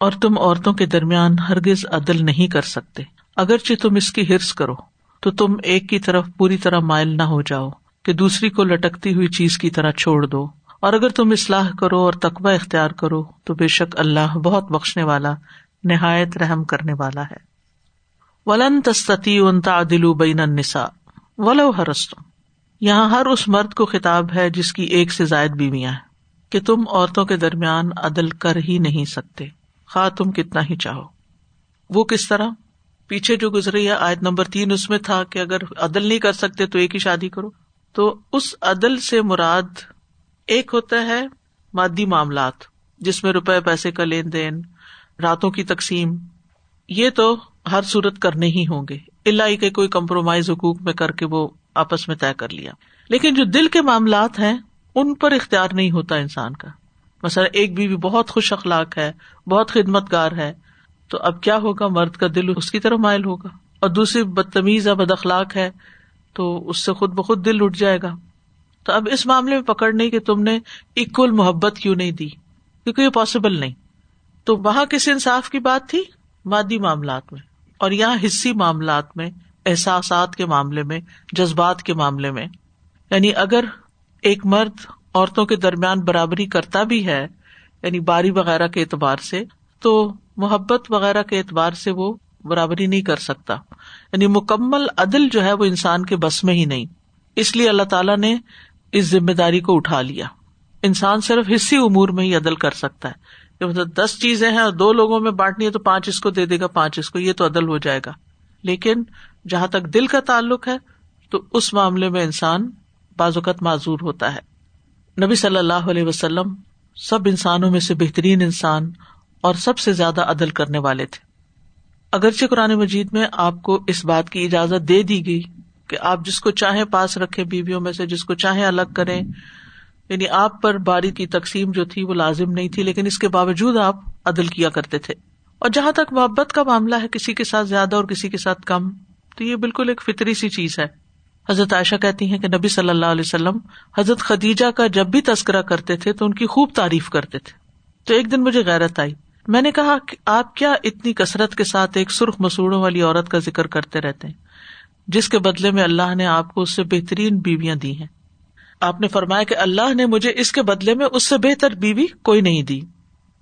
اور تم عورتوں کے درمیان ہرگز عدل نہیں کر سکتے۔ اگرچہ تم اس کی ہرس کرو، تو تم ایک کی طرف پوری طرح مائل نہ ہو جاؤ کہ دوسری کو لٹکتی ہوئی چیز کی طرح چھوڑ دو۔ اور اگر تم اصلاح کرو اور تقبہ اختیار کرو، تو بے شک اللہ بہت بخشنے والا، نہایت رحم کرنے والا ہے۔ ولن تستی ان تعدل بین النساء، ولو ہرستم یہاں ہر اس مرد کو خطاب ہے جس کی ایک سے زائد بیویاں ہیں، کہ تم عورتوں کے درمیان عدل کر ہی نہیں سکتے۔ خواہ تم کتنا ہی چاہو۔ وہ کس طرح؟ پیچھے جو گزری ہے، آیت نمبر تین، اس میں تھا کہ اگر عدل نہیں کر سکتے تو ایک ہی شادی کرو۔ تو اس عدل سے مراد ایک ہوتا ہے مادی معاملات، جس میں روپے، پیسے کا لین دین، راتوں کی تقسیم۔ یہ تو ہر صورت کرنے ہی ہوں گے۔ اللہ کے کوئی کمپرومائز حقوق میں کر کے وہ آپس میں طے کر لیا۔ لیکن جو دل کے معاملات ہیں، ان پر اختیار نہیں ہوتا انسان کا۔ مثلا ایک بیوی بہت خوش اخلاق ہے، بہت خدمت گار ہے، تو اب کیا ہوگا؟ مرد کا دل اس کی طرف مائل ہوگا۔ اور دوسری بدتمیز یا بد اخلاق ہے، تو اس سے خود بخود دل اٹھ جائے گا۔ تو اب اس معاملے میں پکڑ نہیں کہ تم نے اکول محبت کیوں نہیں دی؟ کیونکہ یہ پاسبل نہیں۔ تو وہاں کس انصاف کی بات تھی؟ مادی معاملات میں۔ اور یہاں حصی معاملات میں، احساسات کے معاملے میں، جذبات کے معاملے میں۔ یعنی اگر ایک مرد عورتوں کے درمیان برابری کرتا بھی ہے یعنی باری وغیرہ کے اعتبار سے، تو محبت وغیرہ کے اعتبار سے وہ برابری نہیں کر سکتا۔ یعنی مکمل عدل جو ہے وہ انسان کے بس میں ہی نہیں۔ اس لیے اللہ تعالیٰ نے اس ذمہ داری کو اٹھا لیا۔ انسان صرف حصی امور میں ہی عدل کر سکتا ہے۔ مطلب دس چیزیں ہیں اور دو لوگوں میں بانٹنی ہے تو پانچ اس کو دے دے گا، پانچ اس کو، یہ تو عدل ہو جائے گا۔ لیکن جہاں تک دل کا تعلق ہے، تو اس معاملے میں انسان بازوقت معذور ہوتا ہے۔ نبی صلی اللہ علیہ وسلم سب انسانوں میں سے بہترین انسان اور سب سے زیادہ عدل کرنے والے تھے۔ اگرچہ قرآن مجید میں آپ کو اس بات کی اجازت دے دی گئی کہ آپ جس کو چاہیں پاس رکھے بیویوں میں سے، جس کو چاہیں الگ کریں۔ یعنی آپ پر باری کی تقسیم جو تھی وہ لازم نہیں تھی، لیکن اس کے باوجود آپ عدل کیا کرتے تھے۔ اور جہاں تک محبت کا معاملہ ہے، کسی کے ساتھ زیادہ اور کسی کے ساتھ کم، تو یہ بالکل ایک فطری سی چیز ہے۔ حضرت عائشہ کہتی ہیں کہ نبی صلی اللہ علیہ وسلم حضرت خدیجہ کا جب بھی تذکرہ کرتے تھے تو ان کی خوب تعریف کرتے تھے۔ تو ایک دن مجھے غیرت آئی۔ میں نے کہا کہ آپ کیا اتنی کثرت کے ساتھ ایک سرخ مسوڑوں والی عورت کا ذکر کرتے رہتے ہیں؟ جس کے بدلے میں اللہ نے آپ کو اس سے بہترین بیویاں دی ہیں۔ آپ نے فرمایا کہ اللہ نے مجھے اس کے بدلے میں اس سے بہتر بیوی کوئی نہیں دی۔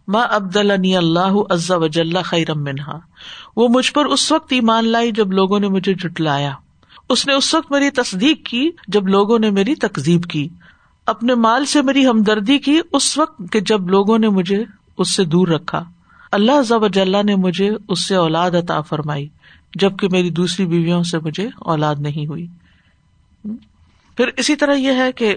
ماں عبد اللہ اللہ عزا وجاللہ خیرم منہا۔ وہ مجھ پر اس وقت ایمان لائی جب لوگوں نے مجھے جٹلایا اس نے اس وقت میری تصدیق کی جب لوگوں نے میری تقزیب کی۔ اپنے مال سے میری ہمدردی کی اس وقت کہ جب لوگوں نے مجھے اس سے دور رکھا۔ اللہ ضب نے مجھے اس سے اولاد عطا فرمائی۔ جبکہ میری دوسری بیویوں سے مجھے اولاد نہیں ہوئی۔ پھر اسی طرح یہ ہے کہ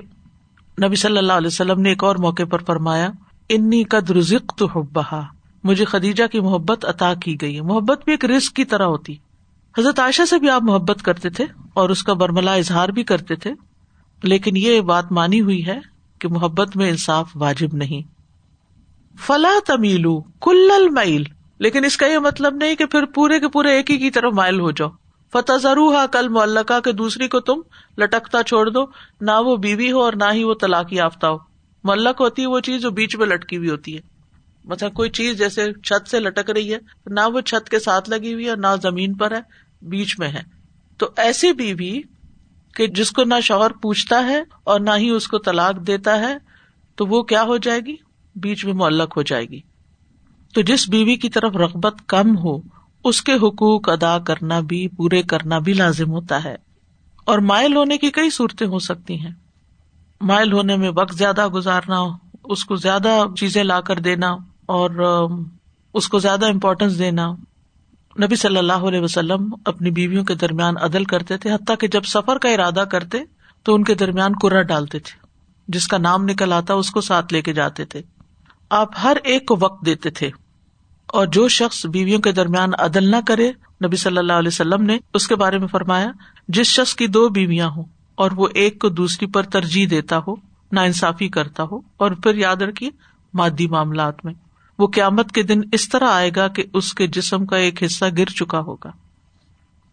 نبی صلی اللہ علیہ وسلم نے ایک اور موقع پر فرمایا، انی قد رزق تو بہا مجھے خدیجہ کی محبت عطا کی گئی محبت بھی ایک رسک کی طرح ہوتی۔ حضرت عائشہ سے بھی آپ محبت کرتے تھے اور اس کا برملا اظہار بھی کرتے تھے۔ لیکن یہ بات مانی ہوئی ہے کہ محبت میں انصاف واجب نہیں۔ فلاں تمیلو کل میل لیکن اس کا یہ مطلب نہیں کہ پھر پورے کے پورے ایک ہی کی طرف مائل ہو جاؤ۔ فتح ضرور کل معلقہ کے دوسری کو تم لٹکتا چھوڑ دو، نہ وہ بیوی ہو اور نہ ہی وہ طلاق یافتہ ہو۔ معلق ہوتی ہے وہ چیز جو بیچ میں لٹکی ہوئی ہوتی ہے۔ مطلب کوئی چیز جیسے چھت سے لٹک رہی ہے، نہ وہ چھت کے ساتھ لگی ہوئی ہے نہ زمین پر ہے، بیچ میں ہے۔ تو ایسی بیوی کہ جس کو نہ شوہر پوچھتا ہے اور نہ ہی اس کو طلاق دیتا ہے، تو وہ کیا ہو جائے گی؟ بیچ میں معلق ہو جائے گی۔ تو جس بیوی کی طرف رغبت کم ہو، اس کے حقوق ادا کرنا بھی، پورے کرنا بھی لازم ہوتا ہے۔ اور مائل ہونے کی کئی صورتیں ہو سکتی ہیں۔ مائل ہونے میں وقت زیادہ گزارنا، اس کو زیادہ چیزیں لا کر دینا اور اس کو زیادہ امپورٹینس دینا۔ نبی صلی اللہ علیہ وسلم اپنی بیویوں کے درمیان عدل کرتے تھے، حتیٰ کہ جب سفر کا ارادہ کرتے تو ان کے درمیان کرا ڈالتے تھے، جس کا نام نکل آتا، اس کو ساتھ لے کے جاتے تھے۔ آپ ہر ایک کو وقت دیتے تھے۔ اور جو شخص بیویوں کے درمیان عدل نہ کرے، نبی صلی اللہ علیہ وسلم نے اس کے بارے میں فرمایا، جس شخص کی دو بیویاں ہوں اور وہ ایک کو دوسری پر ترجیح دیتا ہو، نا انصافی کرتا ہو اور پھر یاد رکھیے مادی معاملات میں، وہ قیامت کے دن اس طرح آئے گا کہ اس کے جسم کا ایک حصہ گر چکا ہوگا۔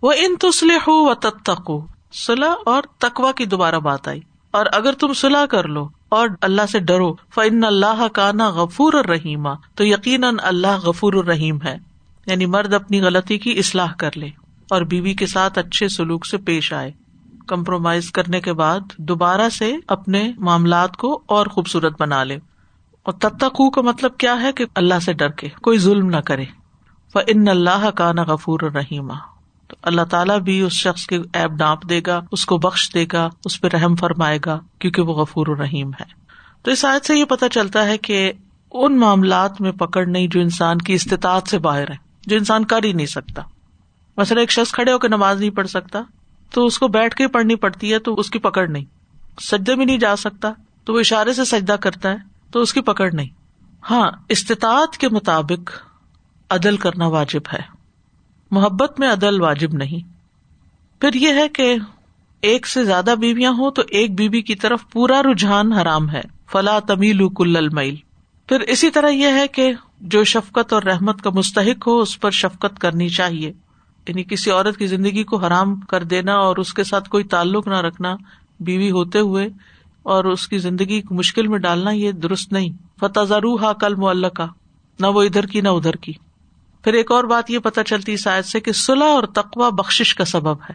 وہ ان تسلح ہو و تک سلح اور تکوا کی دوبارہ بات آئی۔ اور اگر تم سلاح کر لو اور اللہ سے ڈرو۔ فن اللہ کا نا غفور الرحیمہ تو یقیناً اللہ غفور الرحیم ہے۔ یعنی مرد اپنی غلطی کی اصلاح کر لے اور بیوی کے ساتھ اچھے سلوک سے پیش آئے۔ کمپرومائز کرنے کے بعد دوبارہ سے اپنے معاملات کو اور خوبصورت بنا لے۔ اور تتقو کا مطلب کیا ہے کہ اللہ سے ڈر کے، کوئی ظلم نہ کرے۔ ان اللہ کا نا غفور رحیمہ اللہ تعالیٰ بھی اس شخص کے ایپ ڈانپ دے گا، اس کو بخش دے گا، اس پہ رحم فرمائے گا، کیونکہ وہ غفور الرحیم ہے۔ تو اس آیت سے یہ پتا چلتا ہے کہ ان معاملات میں پکڑ نہیں جو انسان کی استطاعت سے باہر ہے جو انسان کر ہی نہیں سکتا۔ مثلا ایک شخص کھڑے ہو کے نماز نہیں پڑھ سکتا، تو اس کو بیٹھ کے پڑھنی پڑتی ہے تو اس کی پکڑ نہیں۔ سجدے میں نہیں جا سکتا، تو وہ اشارے سے سجدہ کرتا ہے تو اس کی پکڑ نہیں۔ ہاں استطاعت کے مطابق عدل کرنا واجب ہے۔ محبت میں عدل واجب نہیں۔ پھر یہ ہے کہ ایک سے زیادہ بیویاں ہوں تو ایک بیوی کی طرف پورا رجحان حرام ہے۔ فلا تمیل کل المیل۔ پھر اسی طرح یہ ہے کہ جو شفقت اور رحمت کا مستحق ہو، اس پر شفقت کرنی چاہیے۔ یعنی کسی عورت کی زندگی کو حرام کر دینا اور اس کے ساتھ کوئی تعلق نہ رکھنا بیوی ہوتے ہوئے اور اس کی زندگی کو مشکل میں ڈالنا، یہ درست نہیں۔ فتح ضرور ہا کل کا نہ وہ ادھر کی، نہ ادھر کی۔ پھر ایک اور بات یہ پتہ چلتی شاید سے کہ صلاح اور تقوا بخش کا سبب ہے۔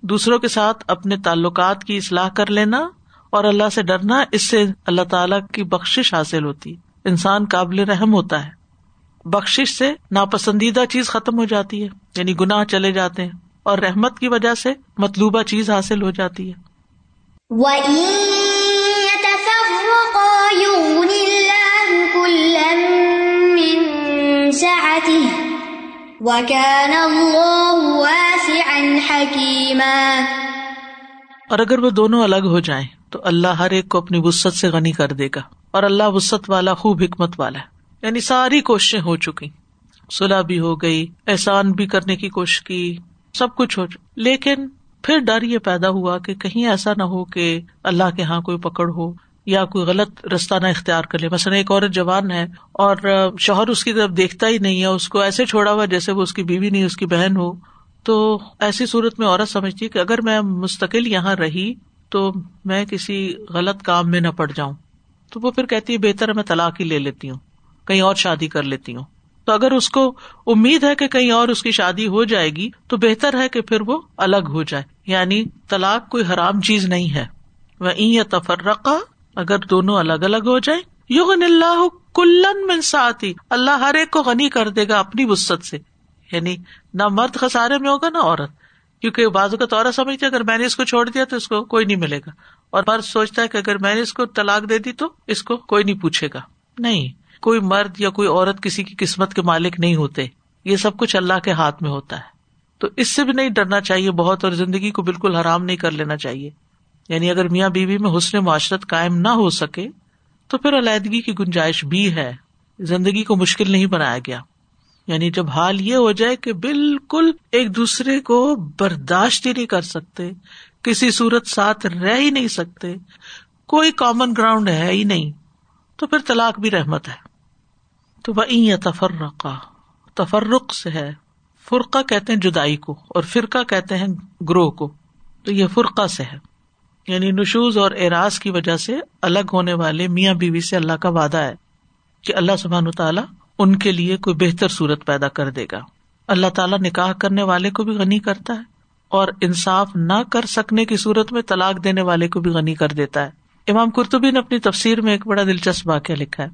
دوسروں کے ساتھ اپنے تعلقات کی اصلاح کر لینا اور اللہ سے ڈرنا، اس سے اللہ تعالی کی بخش حاصل ہوتی۔ انسان قابل رحم ہوتا ہے۔ بخش سے ناپسندیدہ چیز ختم ہو جاتی ہے یعنی گناہ چلے جاتے ہیں اور رحمت کی وجہ سے مطلوبہ چیز حاصل ہو جاتی ہے۔ اور اگر وہ دونوں الگ ہو جائیں، تو اللہ ہر ایک کو اپنی وسط سے غنی کر دے گا۔ اور اللہ وسط والا خوب حکمت والا ہے۔ یعنی ساری کوششیں ہو چکی۔ سلح بھی ہو گئی، احسان بھی کرنے کی کوشش کی، سب کچھ ہو لیکن پھر ڈر یہ پیدا ہوا کہ کہیں ایسا نہ ہو کہ اللہ کے یہاں کوئی پکڑ ہو۔ یا کوئی غلط رستہ نہ اختیار کر لے۔ مثلاً ایک عورت جوان ہے اور شوہر اس کی طرف دیکھتا ہی نہیں ہے، اس کو ایسے چھوڑا ہوا جیسے وہ اس کی بیوی نہیں، اس کی بہن ہو۔ تو ایسی صورت میں عورت سمجھتی کہ اگر میں مستقل یہاں رہی تو میں کسی غلط کام میں نہ پڑ جاؤں۔ تو وہ پھر کہتی ہے، بہتر ہے میں طلاق ہی لے لیتی ہوں، کہیں اور شادی کر لیتی ہوں۔ تو اگر اس کو امید ہے کہ کہیں اور اس کی شادی ہو جائے گی تو بہتر ہے کہ پھر وہ الگ ہو جائے۔ یعنی طلاق کوئی حرام چیز نہیں ہے۔ وہ یا تفرقہ اگر دونوں الگ الگ ہو جائے یوگن اللہ کلن من ساتھی اللہ ہر ایک کو غنی کر دے گا اپنی وسط سے۔ یعنی نہ مرد خسارے میں ہوگا نہ عورت۔ کیونکہ بازو کا عورت سمجھتی اگر میں نے اس کو چھوڑ دیا تو اس کو کوئی نہیں ملے گا۔ اور مرد سوچتا ہے کہ اگر میں نے اس کو طلاق دے دی تو اس کو کوئی نہیں پوچھے گا۔ نہیں، کوئی مرد یا کوئی عورت کسی کی قسمت کے مالک نہیں ہوتے۔ یہ سب کچھ اللہ کے ہاتھ میں ہوتا ہے۔ تو اس سے بھی نہیں ڈرنا چاہیے، بہت اور زندگی کو بالکل حرام نہیں کر لینا چاہیے۔ یعنی اگر میاں بیوی میں حسن معاشرت قائم نہ ہو سکے، تو پھر علیحدگی کی گنجائش بھی ہے۔ زندگی کو مشکل نہیں بنایا گیا۔ یعنی جب حال یہ ہو جائے کہ بالکل ایک دوسرے کو برداشت ہی نہیں کر سکتے، کسی صورت ساتھ رہ ہی نہیں سکتے، کوئی کامن گراؤنڈ ہے ہی نہیں، تو پھر طلاق بھی رحمت ہے۔ تو وہ تفرقہ تفرق سے ہے۔ فرقہ کہتے ہیں جدائی کو اور فرقہ کہتے ہیں گروہ کو۔ تو یہ فرقہ سے ہے۔ یعنی نشوز اور اراض کی وجہ سے الگ ہونے والے میاں بیوی سے اللہ کا وعدہ ہے کہ اللہ سبحان تعالیٰ ان کے لیے کوئی بہتر صورت پیدا کر دے گا۔ اللہ تعالیٰ نکاح کرنے والے کو بھی غنی کرتا ہے اور انصاف نہ کر سکنے کی صورت میں طلاق دینے والے کو بھی غنی کر دیتا ہے۔ امام کرتبی نے اپنی تفسیر میں ایک بڑا دلچسپ واقعہ لکھا ہے۔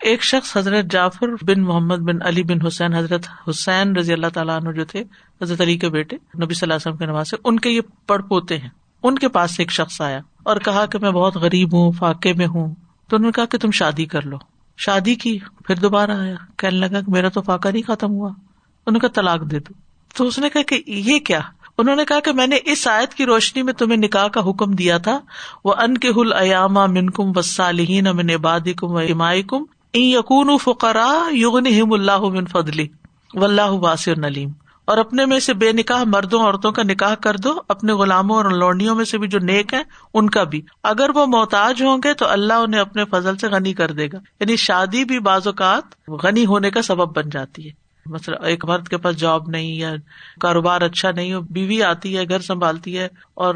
ایک شخص حضرت جعفر بن محمد بن علی بن حسین، حضرت حسین رضی اللہ تعالیٰ عنہ جو تھے، حضرت علی کے بیٹے، نبی صلی اللہ علیہ وسلم کے نواز سے، ان کے یہ پڑ پوتے ہیں۔ ان کے پاس ایک شخص آیا اور کہا کہ میں بہت غریب ہوں، فاقے میں ہوں۔ تو انہوں نے کہا کہ تم شادی کر لو۔ شادی کی، پھر دوبارہ آیا۔ کہنے لگا کہ میرا تو فاقہ نہیں ختم ہوا۔ انہوں نے کہا طلاق دے دو۔ تو اس نے کہا کہ یہ کیا؟ انہوں نے کہا کہ میں نے اس آیت کی روشنی میں تمہیں نکاح کا حکم دیا تھا۔ وہ ان کے ہل ایاما من کم و امن عبادی کم و امائی کم یقون فقرا یغن اللہ بن فضلی و اللہ واسع نلیم اور اپنے میں سے بے نکاح مردوں عورتوں کا نکاح کر دو، اپنے غلاموں اور لونڈیوں میں سے بھی جو نیک ہے ان کا بھی۔ اگر وہ محتاج ہوں گے تو اللہ انہیں اپنے فضل سے غنی کر دے گا۔ یعنی شادی بھی بعض اوقات غنی ہونے کا سبب بن جاتی ہے۔ مطلب ایک مرد کے پاس جاب نہیں یا کاروبار اچھا نہیں ہو بیوی آتی ہے، گھر سنبھالتی ہے اور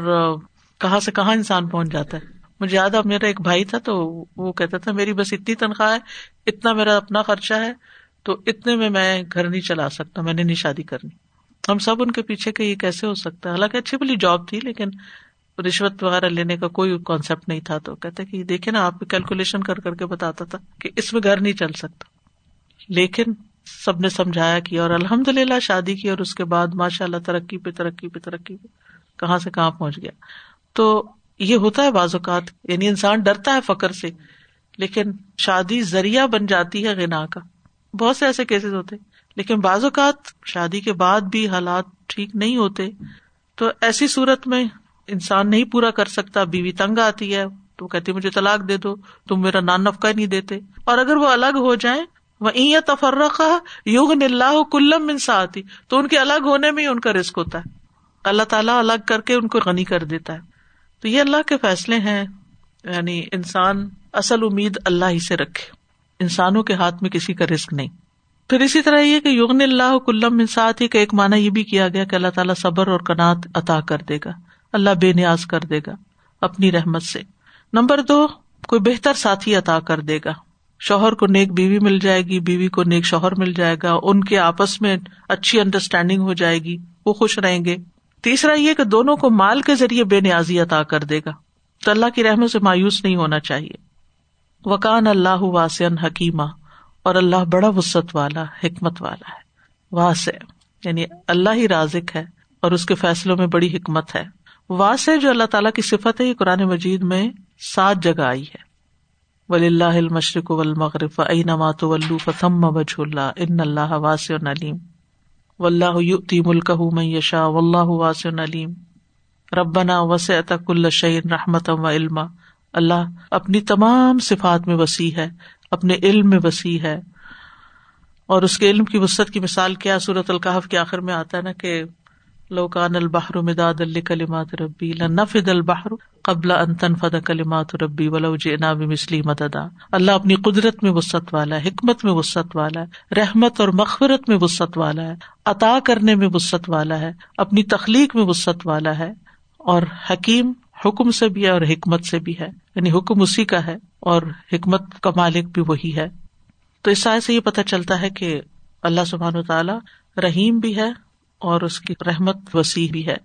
کہاں سے کہاں انسان پہنچ جاتا ہے۔ مجھے یاد میرا ایک بھائی تھا تو وہ کہتا تھا، میری بس اتنی تنخواہ ہے، اتنا میرا اپنا خرچہ ہے، تو اتنے میں میں گھر نہیں چلا سکتا، میں نے نہیں شادی کرنی۔ ہم سب ان کے پیچھے کہ یہ کیسے ہو سکتا ہے؟ حالانکہ اچھی بلی جاب تھی، لیکن رشوت وغیرہ لینے کا کوئی کانسیپٹ نہیں تھا، تو کہتے کہ دیکھے نا، آپ کیلکولیشن کر کر کے بتاتا تھا کہ اس میں گھر نہیں چل سکتا۔ لیکن سب نے سمجھایا کیا اور الحمد للہ شادی کی اور اس کے بعد ماشاء اللہ ترقی پہ ترقی پہ ترقی پہ، کہاں سے کہاں پہنچ گیا۔ تو یہ ہوتا ہے بعض اوقات یعنی انسان ڈرتا ہے فخر سے، لیکن شادی ذریعہ بن جاتی ہے غنا کا۔ بہت سے ایسے کیسز ہوتے لیکن بعض اوقات شادی کے بعد بھی حالات ٹھیک نہیں ہوتے، تو ایسی صورت میں انسان نہیں پورا کر سکتا، بیوی تنگ آتی ہے، تو کہتی مجھے طلاق دے دو، تم میرا نان نفقہ نہیں دیتے۔ اور اگر وہ الگ ہو جائیں وہ تفرقہ یوگ نلّہ کلم انساتی تو ان کے الگ ہونے میں ہی ان کا رسک ہوتا ہے۔ اللہ تعالیٰ الگ کر کے ان کو غنی کر دیتا ہے۔ تو یہ اللہ کے فیصلے ہیں یعنی انسان اصل امید اللہ ہی سے رکھے۔ انسانوں کے ہاتھ میں کسی کا رسک نہیں۔ پھر اسی طرح یہ کہ یغن اللہ کلم انسات ہی کا ایک مانا یہ بھی کیا گیا کہ اللہ تعالیٰ صبر اور کنات عطا کر دے گا۔ اللہ بے نیاز کر دے گا اپنی رحمت سے۔ نمبر دو، کوئی بہتر ساتھی عطا کر دے گا۔ شوہر کو نیک بیوی مل جائے گی، بیوی کو نیک شوہر مل جائے گا، ان کے آپس میں اچھی انڈرسٹینڈنگ ہو جائے گی، وہ خوش رہیں گے۔ تیسرا یہ کہ دونوں کو مال کے ذریعے بے نیازی عطا کر دے گا۔ تو اللہ کی رحمت سے مایوس نہیں ہونا چاہیے۔ وکان اللہ واسن حکیمہ اور اللہ بڑا وسط والا، حکمت والا ہے۔ واسع یعنی اللہ ہی رازق ہے اور اس کے فیصلوں میں بڑی حکمت ہے۔ واسع جو اللہ تعالیٰ کی صفت ہے، یہ قرآن مجید میں سات جگہ آئی ہے۔ ولی اللہ المشرق والمغرب مغرف ولو فتم وجہ اللہ ان اللہ واسع علیم و اللہ یوتی ملک میں یشا و اللہ واسن علیم ربنا وسعت کل شعین رحمت و علما اللہ اپنی تمام صفات میں وسیع ہے۔ اپنے علم میں وسیع ہے۔ اور اس کے علم کی وسط کی مثال کیا صورت القحف کے آخر میں آتا ہے نا کہ لوکان البحر مداد کلمات ربی لنفد البحر قبل ان تنفد کلمات ربی ولو جئنا بمثلی مددا۔ اللہ اپنی قدرت میں وسط والا ہے، حکمت میں وسط والا ہے، رحمت اور مغفرت میں وسط والا ہے، عطا کرنے میں وسط والا ہے، اپنی تخلیق میں وسط والا ہے، اور حکیم حکم سے بھی ہے اور حکمت سے بھی ہے۔ یعنی حکم اسی کا ہے۔ اور حکمت کا مالک بھی وہی ہے۔ تو اس سائے سے یہ پتہ چلتا ہے کہ اللہ سبحان و تعالیٰ رحیم بھی ہے اور اس کی رحمت وسیع بھی ہے۔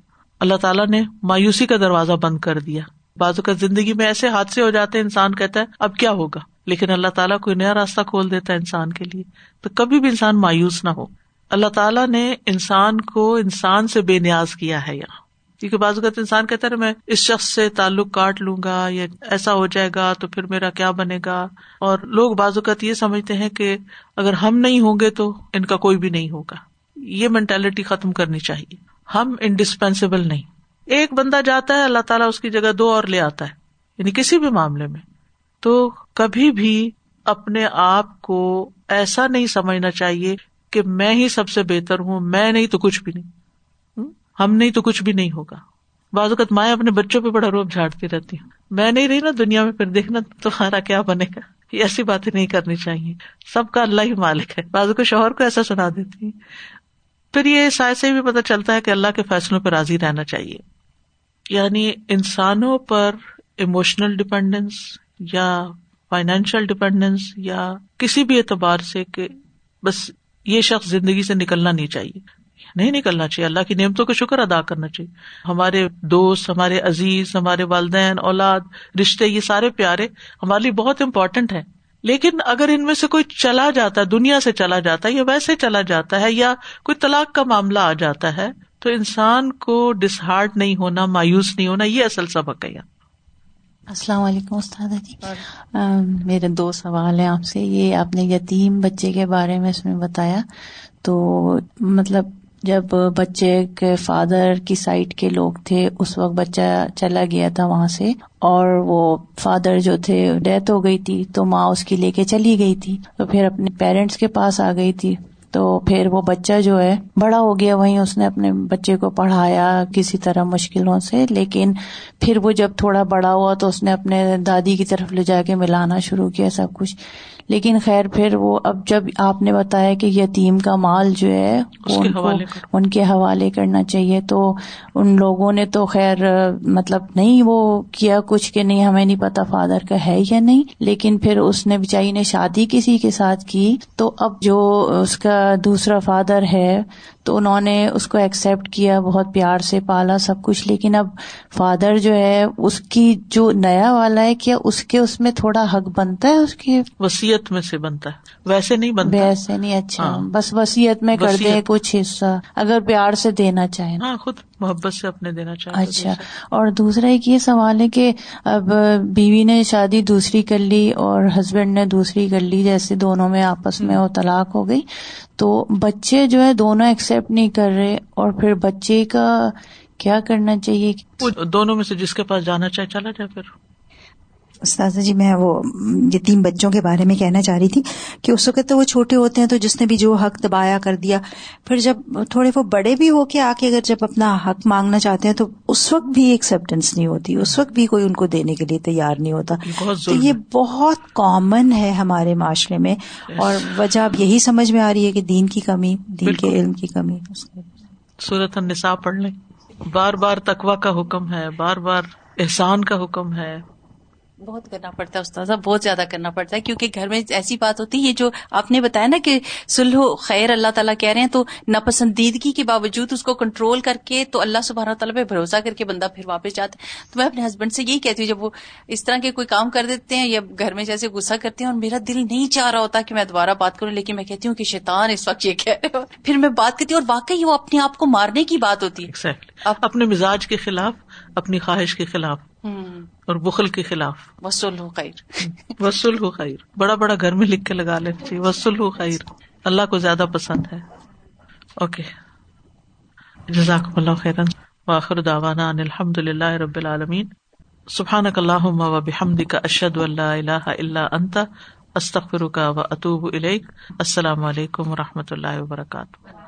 اللہ تعالیٰ نے مایوسی کا دروازہ بند کر دیا۔ بازو کا زندگی میں ایسے حادثے ہو جاتے ہیں، انسان کہتا ہے، اب کیا ہوگا؟ لیکن اللہ تعالیٰ کوئی نیا راستہ کھول دیتا ہے انسان کے لیے۔ تو کبھی بھی انسان مایوس نہ ہو۔ اللہ تعالیٰ نے انسان کو انسان سے بے نیاز کیا ہے یہاں۔ کیونکہ بعض اوقات انسان کہتا ہے میں اس شخص سے تعلق کاٹ لوں گا یا ایسا ہو جائے گا تو پھر میرا کیا بنے گا؟ اور لوگ بعض اوقات یہ سمجھتے ہیں کہ اگر ہم نہیں ہوں گے تو ان کا کوئی بھی نہیں ہوگا۔ یہ مینٹلٹی ختم کرنی چاہیے۔ ہم انڈسپینسیبل نہیں۔ ایک بندہ جاتا ہے، اللہ تعالیٰ اس کی جگہ دو اور لے آتا ہے یعنی کسی بھی معاملے میں۔ تو کبھی بھی اپنے آپ کو ایسا نہیں سمجھنا چاہیے کہ میں ہی سب سے بہتر ہوں، میں نہیں تو کچھ بھی نہیں۔ ہم نہیں تو کچھ بھی نہیں ہوگا۔ بعض اوقات مائیں اپنے بچوں پہ بڑا روپ جھاڑتی رہتی ہوں میں نہیں رہی نا دنیا میں، پھر دیکھنا تمہارا کیا بنے گا۔ یہ ایسی باتیں نہیں کرنی چاہیے۔ سب کا اللہ ہی مالک ہے۔ بعض کو شوہر کو ایسا سنا دیتی پھر یہ سائز سے بھی پتا چلتا ہے کہ اللہ کے فیصلوں پہ راضی رہنا چاہیے۔ یعنی انسانوں پر اموشنل ڈپینڈینس یا فائنینشیل ڈپینڈینس یا کسی بھی اعتبار سے کہ بس یہ شخص زندگی سے نکلنا نہیں چاہیے۔ نہیں نکلنا چاہیے۔ اللہ کی نعمتوں کا شکر ادا کرنا چاہیے۔ ہمارے دوست، ہمارے عزیز، ہمارے والدین، اولاد، رشتے، یہ سارے پیارے ہمارے لیے بہت امپورٹینٹ ہے لیکن اگر ان میں سے کوئی چلا جاتا ہے، دنیا سے چلا جاتا ہے یا ویسے چلا جاتا ہے یا کوئی طلاق کا معاملہ آ جاتا ہے، تو انسان کو ڈسہارٹ نہیں ہونا، مایوس نہیں ہونا، یہ اصل سبق ہے۔ السلام علیکم استاد جی۔ میرے دو سوال ہیں آپ سے۔ یہ آپ نے یتیم بچے کے بارے میں اس میں بتایا۔ تو مطلب جب بچے کے فادر کی سائڈ کے لوگ تھے، اس وقت بچہ چلا گیا تھا وہاں سے اور وہ فادر جو تھے، ڈیتھ ہو گئی تھی، تو ماں اس کی لے کے چلی گئی تھی۔ تو پھر اپنے پیرنٹس کے پاس آ گئی تھی۔ تو پھر وہ بچہ جو ہے، بڑا ہو گیا۔ وہیں اس نے اپنے بچے کو پڑھایا کسی طرح مشکلوں سے۔ لیکن پھر وہ جب تھوڑا بڑا ہوا، تو اس نے اپنے دادی کی طرف لے جا کے ملانا شروع کیا سب کچھ۔ لیکن خیر پھر وہ اب جب آپ نے بتایا کہ یتیم کا مال جو ہے ان کے حوالے کرنا چاہیے تو ان لوگوں نے تو خیر مطلب نہیں وہ کیا کچھ کہ نہیں ہمیں نہیں پتا فادر کا ہے یا نہیں لیکن پھر اس نے بچائی نے شادی کسی کے ساتھ کی تو اب جو اس کا دوسرا فادر ہے تو انہوں نے اس کو ایکسپٹ کیا بہت پیار سے پالا سب کچھ۔ لیکن اب فادر جو ہے اس کی جو نیا والا ہے کیا اس کے اس میں تھوڑا حق بنتا ہے اس کی وسیعت میں سے بنتا ہے۔ ویسے نہیں بنتا۔ ویسے نہیں اچھا۔ ہاں۔ بس وسیعت میں کر دیں کچھ حصہ۔ اگر پیار سے دینا چاہیں۔ ہاں خود محبت سے اپنے دینا چاہیں اچھا اور دوسرا ایک یہ سوال ہے کہ اب بیوی نے شادی دوسری کر لی اور ہسبینڈ نے دوسری کر لی جیسے دونوں میں آپس میں وہ طلاق ہو گئی تو بچے جو ہے دونوں ایکسپٹ نہیں کر رہے اور پھر بچے کا کیا کرنا چاہیے؟ دونوں میں سے جس کے پاس جانا چاہے چلا جائے پھر۔ استاذہ جی میں وہ یتیم بچوں کے بارے میں کہنا چاہ رہی تھی کہ اس وقت تو وہ چھوٹے ہوتے ہیں تو جس نے بھی جو حق دبایا کر دیا پھر جب تھوڑے وہ بڑے بھی ہو کے آ کے اگر جب اپنا حق مانگنا چاہتے ہیں تو اس وقت بھی ایکسپٹینس نہیں ہوتی اس وقت بھی کوئی ان کو دینے کے لیے تیار نہیں ہوتا۔ تو یہ بہت کامن ہے ہمارے معاشرے میں اور وجہ اب یہی سمجھ میں آ رہی ہے کہ دین کی کمی دین کے علم کی کمی۔ صورت نصاب پڑھ لیں۔ بار بار تقوا کا حکم ہے بار بار احسان کا حکم ہے۔ بہت کرنا پڑتا ہے استاذہ بہت زیادہ کرنا پڑتا ہے کیونکہ گھر میں ایسی بات ہوتی ہے یہ جو آپ نے بتایا نا کہ سلح خیر اللہ تعالیٰ کہہ رہے ہیں تو ناپسندیدگی کے باوجود اس کو کنٹرول کر کے تو اللہ سبحانہ تعالیٰ پہ بھروسہ کر کے بندہ پھر واپس جاتا ہے۔ تو میں اپنے ہسبینڈ سے یہی کہتی ہوں جب وہ اس طرح کے کوئی کام کر دیتے ہیں یا گھر میں جیسے غصہ کرتے ہیں اور میرا دل نہیں چاہ رہا ہوتا کہ میں دوبارہ بات کروں لیکن میں کہتی ہوں کہ شیطان اس وقت یہ کہہ رہے ہو۔ پھر میں بات کرتی ہوں اور واقعی وہ اپنے آپ کو مارنے کی بات ہوتی ہے۔ اپنے مزاج کے خلاف اپنی خواہش کے خلاف۔ اور بخل کے خلاف۔ وسول ہو خیر۔ وسول ہو خیر۔ بڑا بڑا گھر میں لکھ کے لگا لینا چاہیے وسول ہو خیر۔ اللہ کو زیادہ پسند ہے۔ اوکے۔ جزاک اللہ خیرن۔ واخر داوانا الحمد للہ رب العالمین۔ سبحان اللہ و بحمد کا اشد اللہ اللہ اللہ انت۔ استخر کا و اطوب السلام علیکم و رحمۃ اللہ وبرکاتہ۔